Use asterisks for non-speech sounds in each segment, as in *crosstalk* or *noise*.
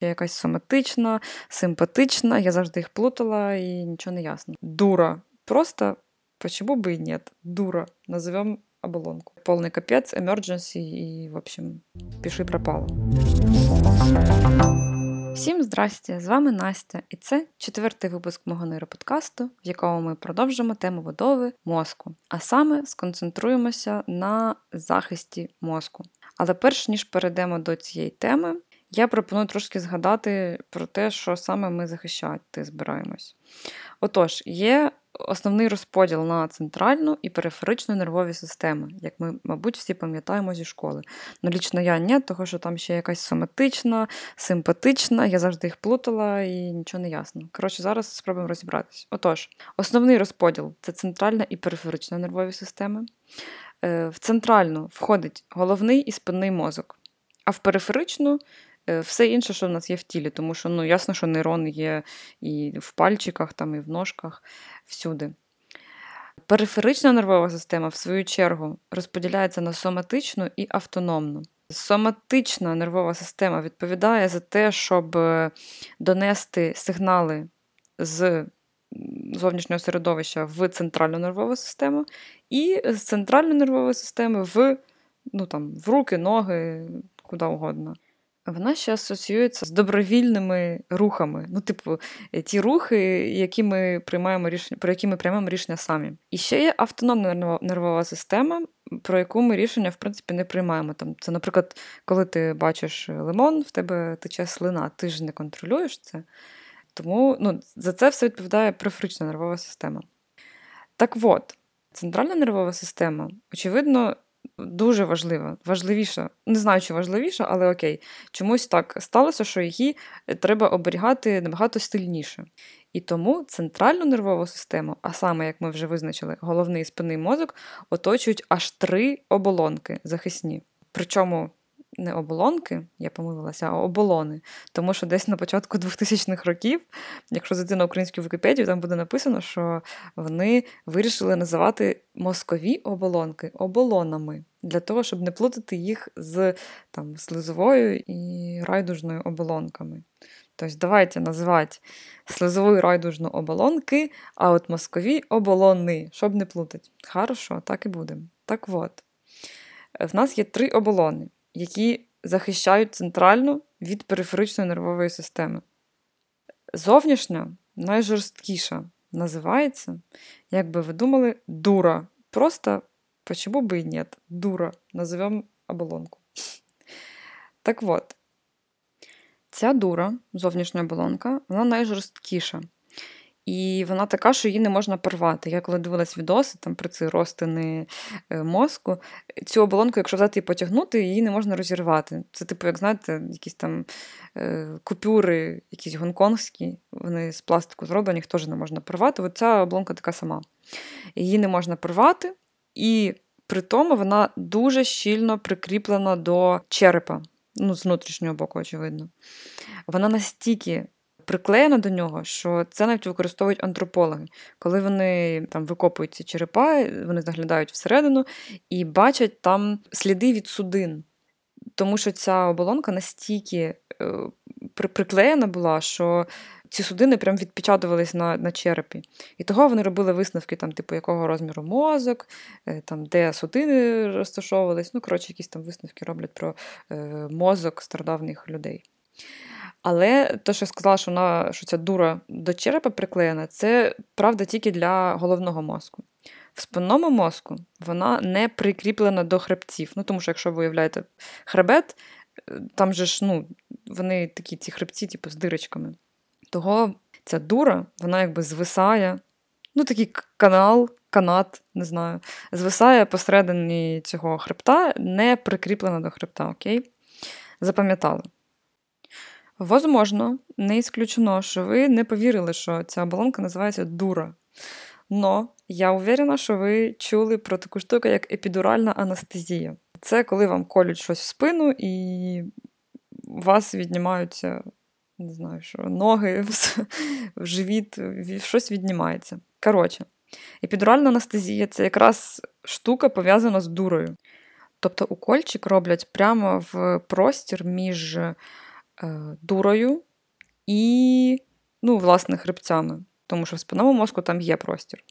Я якась соматична, симпатична, я завжди їх плутала і нічого не ясно. Дура. Просто почему бы и нет? Дура. Назовем оболонку. Полный капец, emergency и, в общем, пиши пропало. Всім здрасте! З вами Настя, і це четвертий випуск мого нейроподкасту, в якому ми продовжимо тему будови мозку, а саме сконцентруємося на захисті мозку. Але перш ніж перейдемо до цієї теми, я пропоную трошки згадати про те, що саме ми захищати збираємось. Отож, є основний розподіл на центральну і периферичну нервові системи, як ми, мабуть, всі пам'ятаємо зі школи. Ну, лічно я ні, тому що там ще якась соматична, симпатична, я завжди їх плутала і нічого не ясно. Коротше, зараз спробуємо розібратися. Отож, основний розподіл це центральна і периферична нервові системи. Е, в центральну входить головний і спинний мозок, а в периферичну все інше, що в нас є в тілі, тому що ну, ясно, що нейрон є і в пальчиках, там, і в ножках, всюди. Периферична нервова система, в свою чергу, розподіляється на соматичну і автономну. Соматична нервова система відповідає за те, щоб е, донести сигнали з зовнішнього середовища в центральну нервову систему, і з центральної нервової системи в ну, там, в руки, ноги, куди угодно. Вона ще асоціюється з добровільними рухами. Ну, типу, ті рухи, які ми приймаємо рішення, про які ми приймаємо рішення самі. І ще є автономна нервова система, про яку ми рішення, в принципі, не приймаємо. Там, Це, наприклад, коли ти бачиш лимон, в тебе тече слина, ти ж не контролюєш це. Тому ну, за це все відповідає префрична нервова система. Так от, центральна нервова система, очевидно, дуже важлива, важливіша. Не знаю, чи важливіша, але окей. Чомусь так сталося, що її е, треба оберігати набагато сильніше. І тому центральну нервову систему, а саме, як ми вже визначили, головний спинний мозок, оточують аж три оболонки захисні. Причому не оболонки, я помилилася, а оболони. Тому що десь на початку 2000-х років, якщо зайти на українську Вікіпедію, там буде написано, що вони вирішили називати мозкові оболонки оболонами для того, щоб не плутати їх з там, слизовою і райдужною оболонками. Тобто, давайте називати слизову райдужну оболонки, а от мозкові оболони, щоб не плутати. Хорошо, так і будемо. Так от, в нас є три оболони які захищають центральну від периферичної нервової системи. Зовнішня найжорсткіша називається, як би ви думали, дура. Просто почему бы и нет? Дура. Назовем оболонку. Так от, ця дура, зовнішня оболонка, вона найжорсткіша. І вона така, що її не можна порвати. Я коли дивилась відоси там про ці розтини е, мозку, цю оболонку, якщо взяти і потягнути, її не можна розірвати. Це, типу, як знаєте, якісь там е, купюри, якісь гонконгські, вони з пластику зроблені, їх теж не можна порвати. От ця оболонка така сама. Її не можна порвати, і при тому вона дуже щільно прикріплена до черепа. Ну, з внутрішнього боку, очевидно. Вона настільки приклеєна до нього, що це навіть використовують антропологи. Коли вони там викопують ці черепа, вони заглядають всередину і бачать там сліди від судин. Тому що ця оболонка настільки е, приклеєна була, що ці судини прям відпечатувались на на черепі. І того вони робили висновки, там, типу, якого розміру мозок, е, там, де судини розташовувались. Ну, коротше, якісь там висновки роблять про е, мозок стародавніх людей. Але те, що я сказала, що вона, що ця дура до черепа приклеєна, це правда тільки для головного мозку. В спинному мозку вона не прикріплена до хребців. Ну, Тому що, якщо ви уявляєте хребет, е, там же ж ну, вони такі ці хребці, типу, з дирочками. Того ця дура, вона якби звисає. Ну, такий канал, канат, не знаю, звисає посередині цього хребта, не прикріплена до хребта, окей? Запам'ятали. Возможно, не ісключено, що ви не повірили, що ця оболонка називається дура. Но я уверена, що ви чули про таку штуку, як епідуральна анестезія. Це коли вам колють щось в спину, і вас віднімаються, не знаю, що ноги, *laughs* в живіт, щось віднімається. Коротше, епідуральна анестезія це якраз штука пов'язана з дурою. Тобто укольчик роблять прямо в простір між дурою і, ну, власне, хребцями, тому що в спинному мозку там є простір.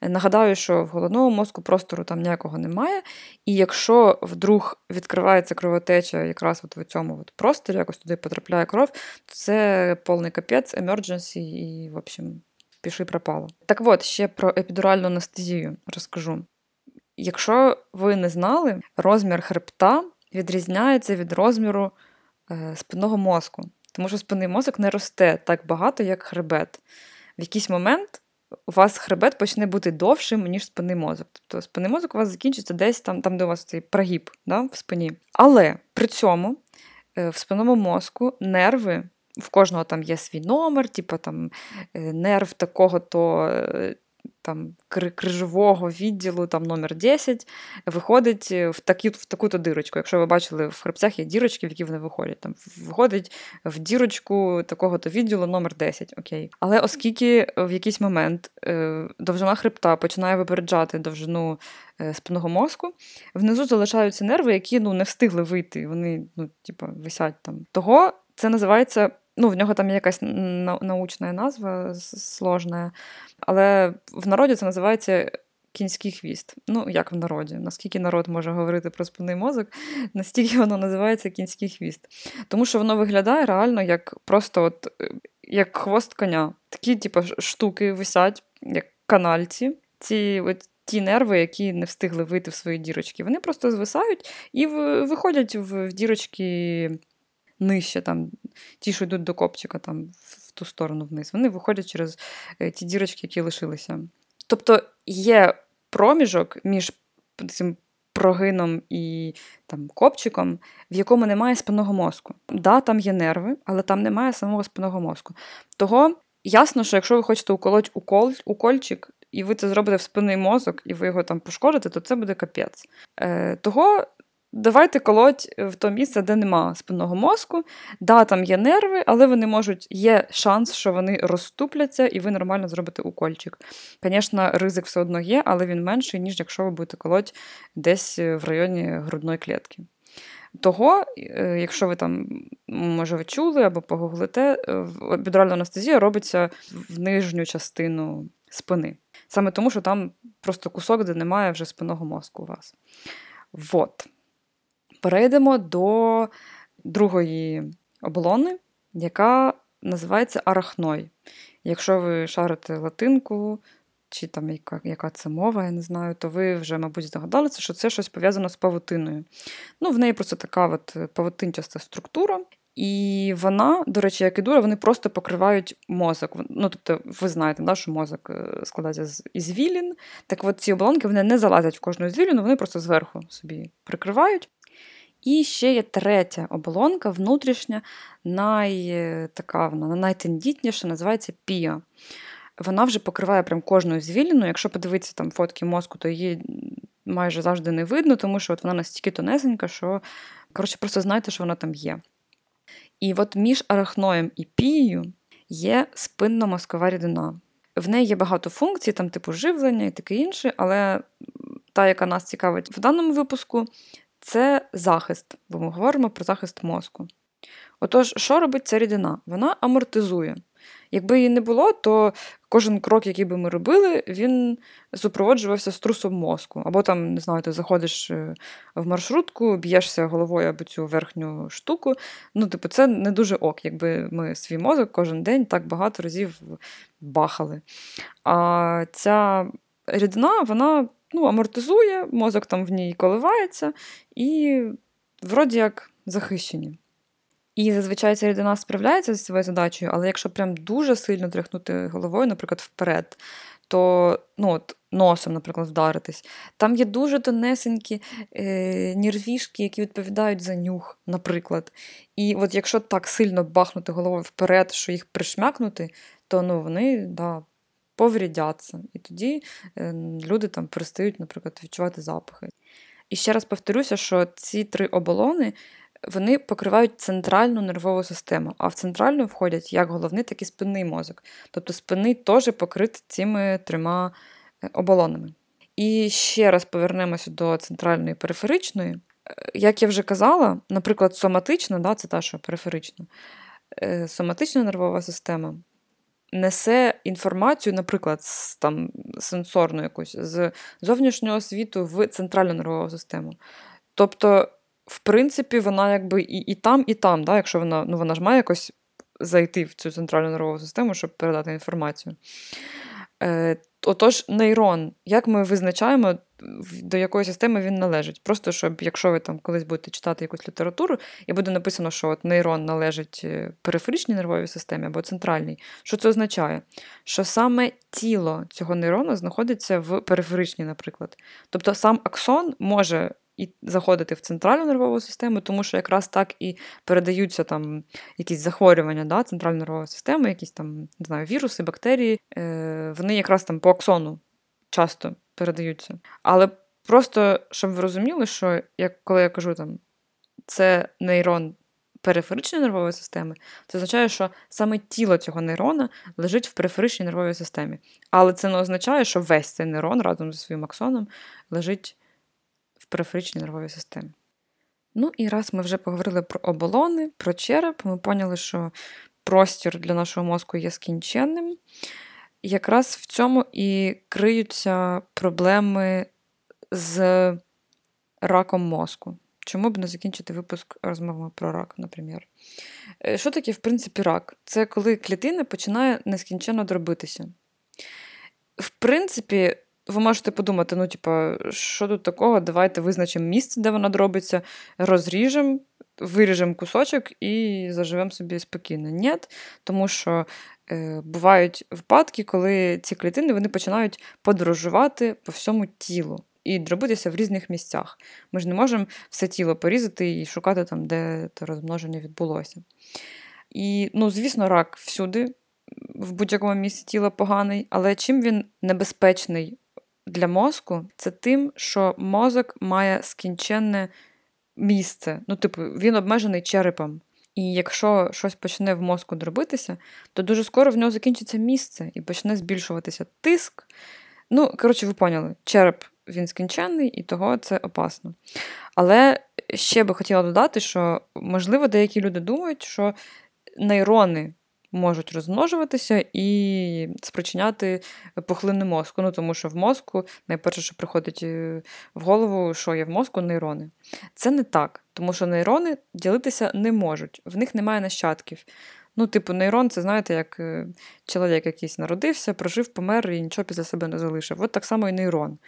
Нагадаю, що в головному мозку простору там ніякого немає. І якщо вдруг відкривається кровотеча якраз от в цьому от просторі, якось туди потрапляє кров, то це повний капець, emergency і, в общем, пішли пропало. Так от, ще про епідуральну анестезію розкажу. Якщо ви не знали, розмір хребта відрізняється від розміру е, спинного мозку, тому що спинний мозок не росте так багато, як хребет. В якийсь момент у вас хребет почне бути довшим, ніж спинний мозок. Тобто спинний мозок у вас закінчиться десь там, там де у вас цей прогиб да, в спині. Але при цьому е, в спинному мозку нерви. В кожного там є свій номер, типу там е, нерв такого-то е, там крижового відділу, там номер 10, виходить в такі, в таку-то дирочку. Якщо ви бачили, в хребцях є дірочки, в які вони виходять. Там Виходить в дірочку такого-то відділу номер 10 окей. Але оскільки в якийсь момент е, довжина хребта починає випереджати довжину е, спинного мозку, внизу залишаються нерви, які ну, не встигли вийти. Вони ну, типу, висять там. Того це називається. Ну, в нього там є якась научна назва сложна, але в народі це називається кінський хвіст. Ну, як в народі. Наскільки народ може говорити про спинний мозок, *laughs* настільки воно називається кінський хвіст. Тому що воно виглядає реально як просто от, як хвост коня. Такі, типу, штуки висять, як канальці. Ці от, ті нерви, які не встигли вийти в свої дірочки. Вони просто звисають і виходять в дірочки нижче, там, ті, що йдуть до копчика там, в ту сторону вниз, вони виходять через е, ті дірочки, які лишилися. Тобто є проміжок між цим прогином і там, копчиком, в якому немає спинного мозку. Да, там є нерви, але там немає самого спинного мозку. Того ясно, що якщо ви хочете уколоть укол, укольчик, і ви це зробите в спинний мозок, і ви його там пошкодите, то це буде капець. Е, Того Давайте колоть в то місце, де нема спинного мозку. Да, там є нерви, але вони можуть, є шанс, що вони розступляться, і ви нормально зробите укольчик. Звісно, ризик все одно є, але він менший, ніж якщо ви будете колоть десь в районі грудної клітки. Того, е, якщо ви там, може, ви чули або погуглите, бідральна анестезія робиться в нижню частину спини. Саме тому, що там просто кусок, де немає вже спинного мозку у вас. Вот. Перейдемо до другої оболони, яка називається арахной. Якщо ви шарите латинку, чи там яка яка це мова, я не знаю, то ви вже, мабуть, здогадалися, що це щось пов'язано з павутиною. Ну, В неї просто така от павутинчаста структура. І вона, до речі, як і дура, вони просто покривають мозок. Ну, тобто, ви знаєте, да, що мозок е, складається з із вілін. Так от ці оболонки вони не залазять в кожну звіліну, вони просто зверху собі прикривають. І ще є третя оболонка, внутрішня, най, така вона найтендітніша, називається піо. Вона вже покриває прям кожну звіліну. Якщо подивитися там фотки мозку, то її майже завжди не видно, тому що от вона настільки тонесенька, що коротше, просто знайте, що вона там є. І от між арахноєм і пією є спинно-мозкова рідина. В неї є багато функцій, там типу живлення і таке інше, але та, яка нас цікавить в даному випуску, це захист, бо ми говоримо про захист мозку. Отож, що робить ця рідина? Вона амортизує. Якби її не було, то кожен крок, який би ми робили, він супроводжувався струсом мозку. Або там, не знаю, ти заходиш е, в маршрутку, б'єшся головою або цю верхню штуку. Ну, типу, це не дуже ок, якби ми свій мозок кожен день так багато разів бахали. А ця рідина, вона ну, амортизує, мозок там в ній коливається, і вроді як захищені. І зазвичай ця рідина справляється зі своєю задачею, але якщо прям дуже сильно тряхнути головою, наприклад, вперед, то ну, от, носом, наприклад, вдаритись, там є дуже тонесенькі е, нервішки, які відповідають за нюх, наприклад. І от якщо так сильно бахнути головою вперед, що їх пришмякнути, то ну, вони да, поврідяться. І тоді е, люди там перестають, наприклад, відчувати запахи. І ще раз повторюся, що ці три оболони вони покривають центральну нервову систему, а в центральну входять як головний, так і спинний мозок. Тобто спинний теж покритий цими трьома е, оболонами. І ще раз повернемося до центральної периферичної. Як я вже казала, наприклад, соматична, да, це та, що периферична, е, соматична нервова система несе інформацію, наприклад, з там, сенсорну якусь, з зовнішнього світу в центральну нервову систему. Тобто, в принципі, вона якби і і там, і там, да, якщо вона ну, вона ж має якось зайти в цю центральну нервову систему, щоб передати інформацію. Е, Отож, нейрон, як ми визначаємо, до якої системи він належить? Просто щоб, якщо ви там колись будете читати якусь літературу, і буде написано, що от нейрон належить е, периферичній нервовій системі або центральній, що це означає? Що саме тіло цього нейрона знаходиться в периферичній, наприклад. Тобто сам аксон може і заходити в центральну нервову систему, тому що якраз так і передаються там якісь захворювання да, центральної нервової системи, якісь там не знаю, віруси, бактерії, е, вони якраз там по аксону часто передаються. Але просто щоб ви розуміли, що як коли я кажу там це нейрон периферичної нервової системи, це означає, що саме тіло цього нейрона лежить в периферичній нервовій системі. Але це не означає, що весь цей нейрон разом зі своїм аксоном лежить в периферичній нервовій системі. Ну і раз ми вже поговорили про оболони, про череп, ми поняли, що простір для нашого мозку є скінченним. Якраз в цьому і криються проблеми з раком мозку. Чому б не закінчити випуск розмовами про рак, наприклад? Е, що таке, в принципі, рак? Це коли клітина починає нескінченно дробитися. В принципі, ви можете подумати, ну, типа, що тут такого? Давайте визначимо місце, де вона дробиться, розріжемо, виріжемо кусочок і заживемо собі спокійно. Ні, тому що е, бувають випадки, коли ці клітини вони починають подорожувати по всьому тілу і дробитися в різних місцях. Ми ж не можемо все тіло порізати і шукати там, де це розмноження відбулося. І, ну, звісно, рак всюди. В будь-якому місці тіла поганий, але чим він небезпечний для мозку це тим, що мозок має скінченне місце. Ну, типу, він обмежений черепом. І якщо щось почне в мозку дробитися, то дуже скоро в нього закінчиться місце і почне збільшуватися тиск. Ну, коротше, ви поняли, череп він скінченний, і того це опасно. Але ще би хотіла додати, що, можливо, деякі люди думають, що нейрони можуть розмножуватися і спричиняти пухлини мозку. Ну, Тому що в мозку найперше, що приходить е, в голову, що є в мозку нейрони. Це не так, тому що нейрони ділитися не можуть, в них немає нащадків. Ну, типу, нейрон, це знаєте, як е, чоловік якийсь народився, прожив, помер і нічого після себе не залишив. От так само і нейрон.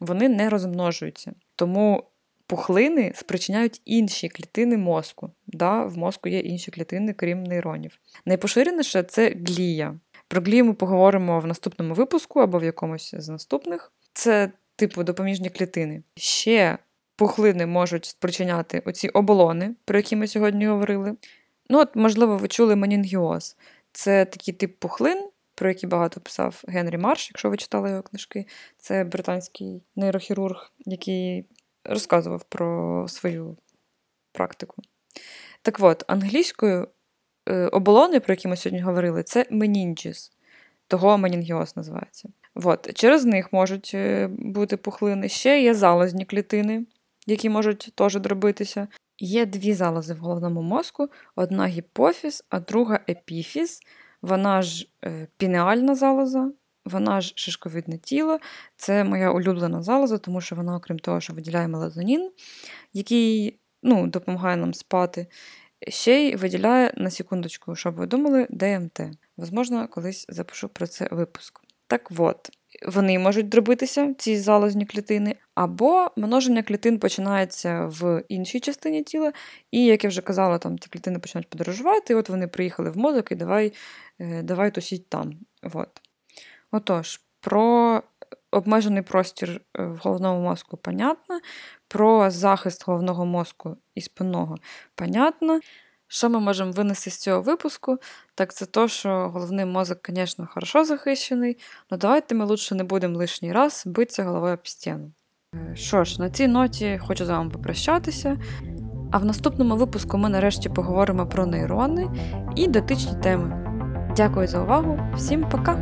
Вони не розмножуються. Тому пухлини спричиняють інші клітини мозку. Да, В мозку є інші клітини, крім нейронів. Найпоширеніше це глія. Про глію ми поговоримо в наступному випуску або в якомусь з наступних. Це типу допоміжні клітини. Ще пухлини можуть спричиняти оці оболони, про які ми сьогодні говорили. Ну, от, можливо, ви чули менінгіоз. Це такий тип пухлин, про який багато писав Генрі Марш, якщо ви читали його книжки. Це британський нейрохірург, який розказував про свою практику. Так от, англійською е, оболони, про які ми сьогодні говорили, це менінджіс, того менінгіоз називається. От. Через них можуть е, бути пухлини. Ще є залозні клітини, які можуть теж дробитися. Є дві залози в головному мозку: одна гіпофіз, а друга епіфіз. Вона ж е, пінеальна залоза, вона ж шишковидне тіло. Це моя улюблена залоза, тому що вона, окрім того, що виділяє мелатонін, який ну, допомагає нам спати, ще й виділяє на секундочку, щоб ви думали, ДМТ. Возможно, колись запишу про це випуск. Так от, вони можуть дробитися, ці залозні клітини, або множення клітин починається в іншій частині тіла, і, як я вже казала, там ці клітини починають подорожувати, і от вони приїхали в мозок і давай е, давай тусіть там. От. Отож, про обмежений простір е, в головному мозку понятно, про захист головного мозку і спинного понятно. Що ми можемо винести з цього випуску? Так це то, що головний мозок, звісно, хорошо захищений, але давайте ми лучше не будемо лишній раз битися головою об стіну. Е, що ж, на цій ноті хочу з вами попрощатися. А в наступному випуску ми нарешті поговоримо про нейрони і дотичні теми. Дякую за увагу, всім пока!